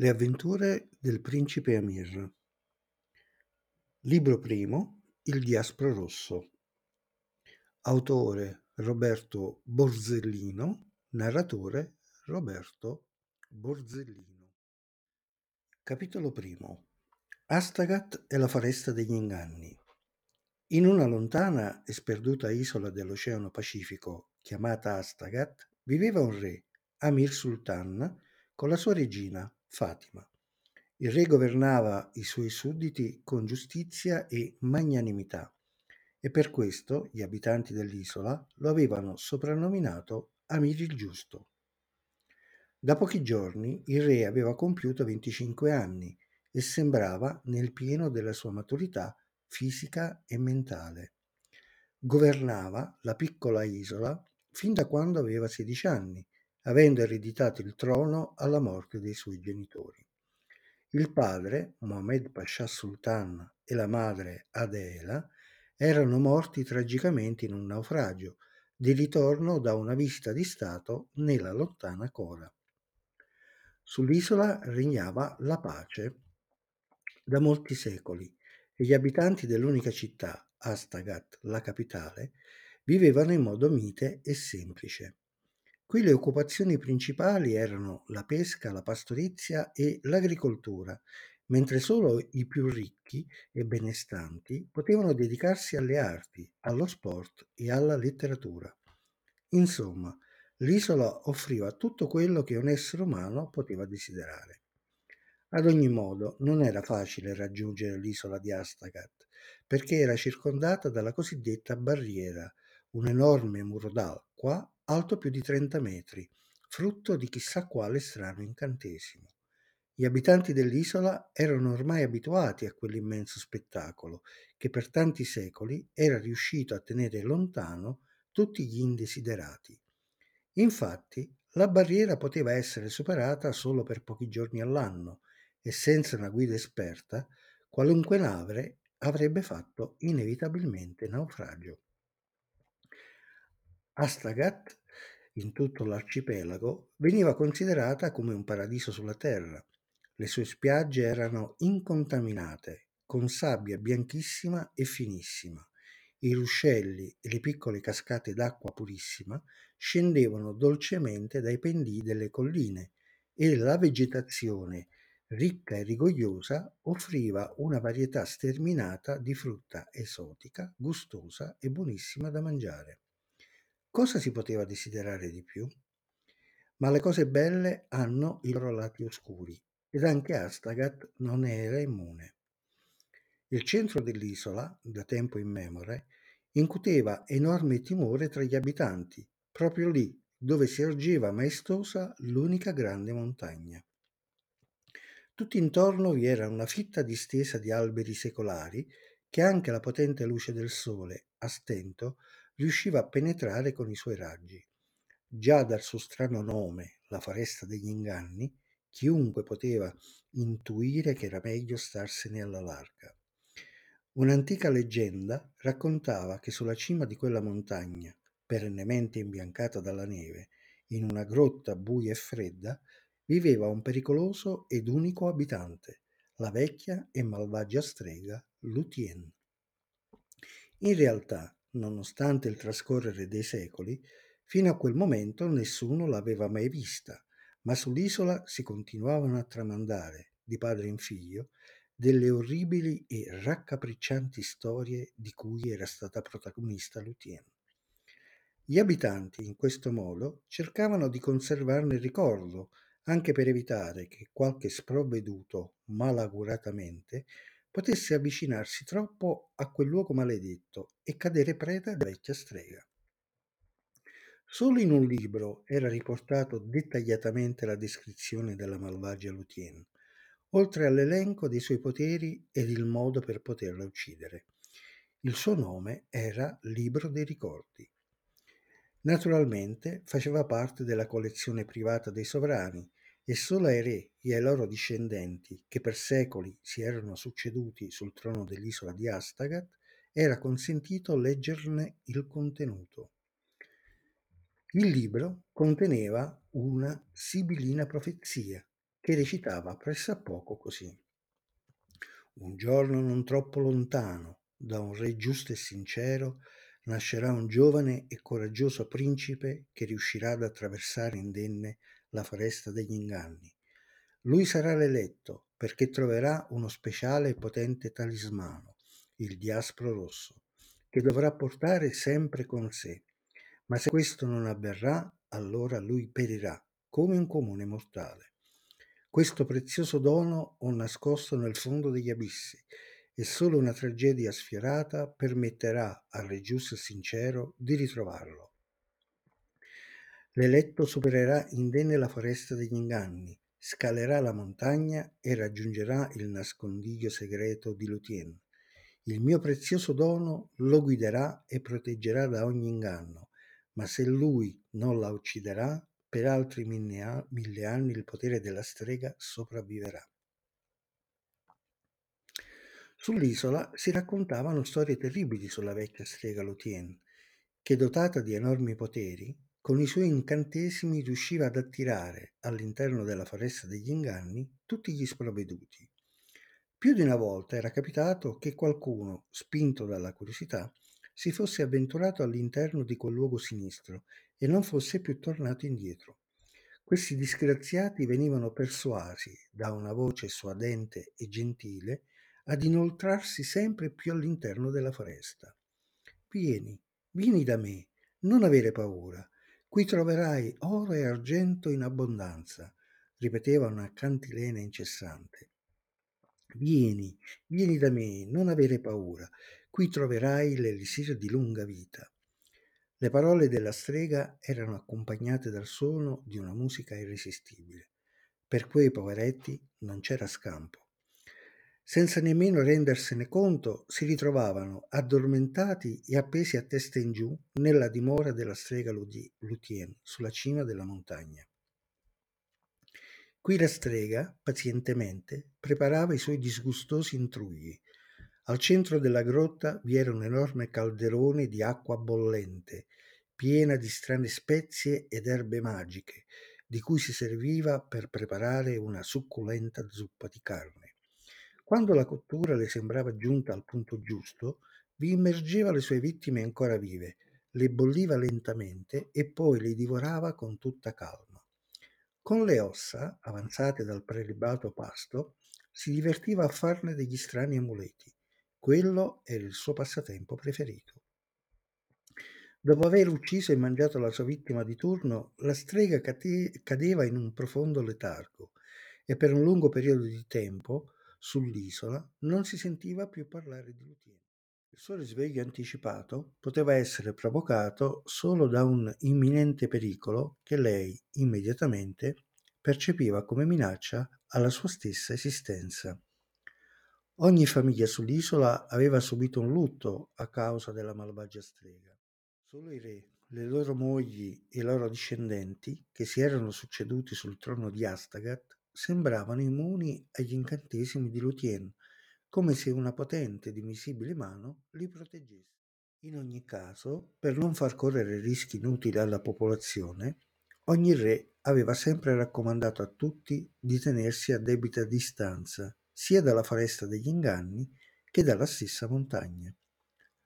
Le avventure del principe Amir. Libro primo Il diaspro rosso. Autore Roberto Borzellino, narratore Roberto Borzellino. Capitolo primo. Astagat e la foresta degli inganni. In una lontana e sperduta isola dell'Oceano Pacifico chiamata Astagat viveva un re, Amir Sultan, con la sua regina, Fatima. Il re governava i suoi sudditi con giustizia e magnanimità e per questo gli abitanti dell'isola lo avevano soprannominato Amir il Giusto. Da pochi giorni il re aveva compiuto 25 anni e sembrava nel pieno della sua maturità fisica e mentale. Governava la piccola isola fin da quando aveva 16 anni avendo ereditato il trono alla morte dei suoi genitori. Il padre, Mohammed Pasha Sultan, e la madre, Adela, erano morti tragicamente in un naufragio di ritorno da una visita di Stato nella lontana Cora. Sull'isola regnava la pace da molti secoli e gli abitanti dell'unica città, Astagat, la capitale, vivevano in modo mite e semplice. Qui le occupazioni principali erano la pesca, la pastorizia e l'agricoltura, mentre solo i più ricchi e benestanti potevano dedicarsi alle arti, allo sport e alla letteratura. Insomma, l'isola offriva tutto quello che un essere umano poteva desiderare. Ad ogni modo, non era facile raggiungere l'isola di Astagat, perché era circondata dalla cosiddetta barriera, un enorme muro d'acqua alto più di 30 metri, frutto di chissà quale strano incantesimo. Gli abitanti dell'isola erano ormai abituati a quell'immenso spettacolo che per tanti secoli era riuscito a tenere lontano tutti gli indesiderati. Infatti, la barriera poteva essere superata solo per pochi giorni all'anno e senza una guida esperta, qualunque nave avrebbe fatto inevitabilmente naufragio. Astagat in tutto l'arcipelago, veniva considerata come un paradiso sulla terra. Le sue spiagge erano incontaminate, con sabbia bianchissima e finissima. I ruscelli e le piccole cascate d'acqua purissima scendevano dolcemente dai pendii delle colline e la vegetazione ricca e rigogliosa offriva una varietà sterminata di frutta esotica, gustosa e buonissima da mangiare. Cosa si poteva desiderare di più? Ma le cose belle hanno i loro lati oscuri ed anche Astagat non era immune. Il centro dell'isola, da tempo immemore, incuteva enorme timore tra gli abitanti, proprio lì dove si ergeva maestosa l'unica grande montagna. Tutto intorno vi era una fitta distesa di alberi secolari che anche la potente luce del sole, a stento, riusciva a penetrare con i suoi raggi. Già dal suo strano nome, la foresta degli inganni, chiunque poteva intuire che era meglio starsene alla larga. Un'antica leggenda raccontava che sulla cima di quella montagna, perennemente imbiancata dalla neve, in una grotta buia e fredda, viveva un pericoloso ed unico abitante, la vecchia e malvagia strega Lutien. In realtà nonostante il trascorrere dei secoli, fino a quel momento nessuno l'aveva mai vista, ma sull'isola si continuavano a tramandare, di padre in figlio, delle orribili e raccapriccianti storie di cui era stata protagonista Lutien. Gli abitanti, in questo modo, cercavano di conservarne il ricordo, anche per evitare che qualche sprovveduto, malauguratamente, potesse avvicinarsi troppo a quel luogo maledetto e cadere preda della vecchia strega. Solo in un libro era riportato dettagliatamente la descrizione della malvagia Lutien, oltre all'elenco dei suoi poteri ed il modo per poterla uccidere. Il suo nome era Libro dei ricordi. Naturalmente faceva parte della collezione privata dei sovrani e solo ai re e ai loro discendenti, che per secoli si erano succeduti sul trono dell'isola di Astagat, era consentito leggerne il contenuto. Il libro conteneva una sibilina profezia che recitava pressappoco così. Un giorno non troppo lontano, da un re giusto e sincero, nascerà un giovane e coraggioso principe che riuscirà ad attraversare indenne la foresta degli inganni. Lui sarà l'eletto perché troverà uno speciale e potente talismano, il diaspro rosso, che dovrà portare sempre con sé. Ma se questo non avverrà, allora lui perirà come un comune mortale. Questo prezioso dono ho nascosto nel fondo degli abissi e solo una tragedia sfiorata permetterà al re giusto e sincero di ritrovarlo. L'eletto supererà indenne la foresta degli inganni, scalerà la montagna e raggiungerà il nascondiglio segreto di Lutien. Il mio prezioso dono lo guiderà e proteggerà da ogni inganno, ma se lui non la ucciderà, per altri mille anni il potere della strega sopravviverà. Sull'isola si raccontavano storie terribili sulla vecchia strega Lutien, che dotata di enormi poteri, con i suoi incantesimi riusciva ad attirare all'interno della foresta degli inganni tutti gli sprovveduti. Più di una volta era capitato che qualcuno, spinto dalla curiosità, si fosse avventurato all'interno di quel luogo sinistro e non fosse più tornato indietro. Questi disgraziati venivano persuasi da una voce suadente e gentile ad inoltrarsi sempre più all'interno della foresta. Vieni, vieni da me, non avere paura. Qui troverai oro e argento in abbondanza, ripeteva una cantilena incessante. Vieni, vieni da me, non avere paura. Qui troverai l'elisir di lunga vita. Le parole della strega erano accompagnate dal suono di una musica irresistibile. Per quei poveretti non c'era scampo. Senza nemmeno rendersene conto, si ritrovavano addormentati e appesi a testa in giù nella dimora della strega Lutien, sulla cima della montagna. Qui la strega, pazientemente, preparava i suoi disgustosi intrugli, al centro della grotta vi era un enorme calderone di acqua bollente, piena di strane spezie ed erbe magiche, di cui si serviva per preparare una succulenta zuppa di carne. Quando la cottura le sembrava giunta al punto giusto, vi immergeva le sue vittime ancora vive, le bolliva lentamente e poi le divorava con tutta calma. Con le ossa, avanzate dal prelibato pasto, si divertiva a farne degli strani amuleti, quello era il suo passatempo preferito. Dopo aver ucciso e mangiato la sua vittima di turno, la strega cade- cadeva in un profondo letargo e per un lungo periodo di tempo sull'isola non si sentiva più parlare di Lutien. Il suo risveglio anticipato poteva essere provocato solo da un imminente pericolo che lei immediatamente percepiva come minaccia alla sua stessa esistenza. Ogni famiglia sull'isola aveva subito un lutto a causa della malvagia strega. Solo i re, le loro mogli e i loro discendenti, che si erano succeduti sul trono di Astagat, sembravano immuni agli incantesimi di Lutien, come se una potente ed invisibile mano li proteggesse. In ogni caso, per non far correre rischi inutili alla popolazione, ogni re aveva sempre raccomandato a tutti di tenersi a debita distanza sia dalla foresta degli inganni che dalla stessa montagna.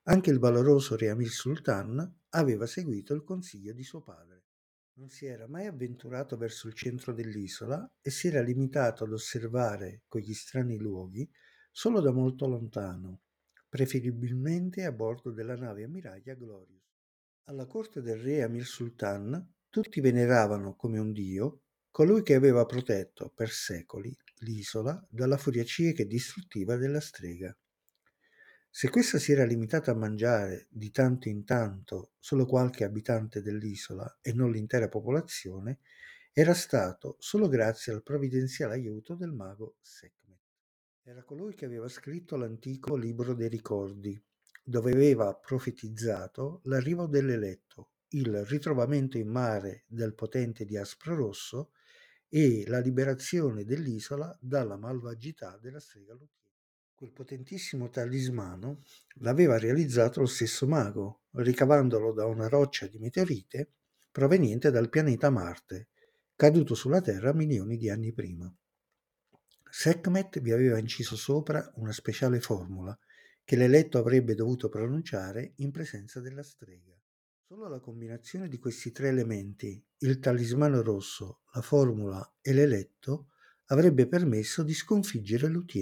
Anche il valoroso re Amir Sultan aveva seguito il consiglio di suo padre. Non si era mai avventurato verso il centro dell'isola e si era limitato ad osservare quegli strani luoghi solo da molto lontano, preferibilmente a bordo della nave ammiraglia Glorious. Alla corte del re Amir Sultan tutti veneravano come un dio colui che aveva protetto per secoli l'isola dalla furia cieca e distruttiva della strega. Se questa si era limitata a mangiare di tanto in tanto solo qualche abitante dell'isola e non l'intera popolazione, era stato solo grazie al provvidenziale aiuto del mago Sekhmet. Era colui che aveva scritto l'antico libro dei ricordi, dove aveva profetizzato l'arrivo dell'eletto, il ritrovamento in mare del potente diaspro rosso e la liberazione dell'isola dalla malvagità della strega Luthier. Quel potentissimo talismano l'aveva realizzato lo stesso mago, ricavandolo da una roccia di meteorite proveniente dal pianeta Marte, caduto sulla Terra milioni di anni prima. Sekhmet vi aveva inciso sopra una speciale formula che l'eletto avrebbe dovuto pronunciare in presenza della strega. Solo la combinazione di questi tre elementi, il talismano rosso, la formula e l'eletto, avrebbe permesso di sconfiggere Luthier.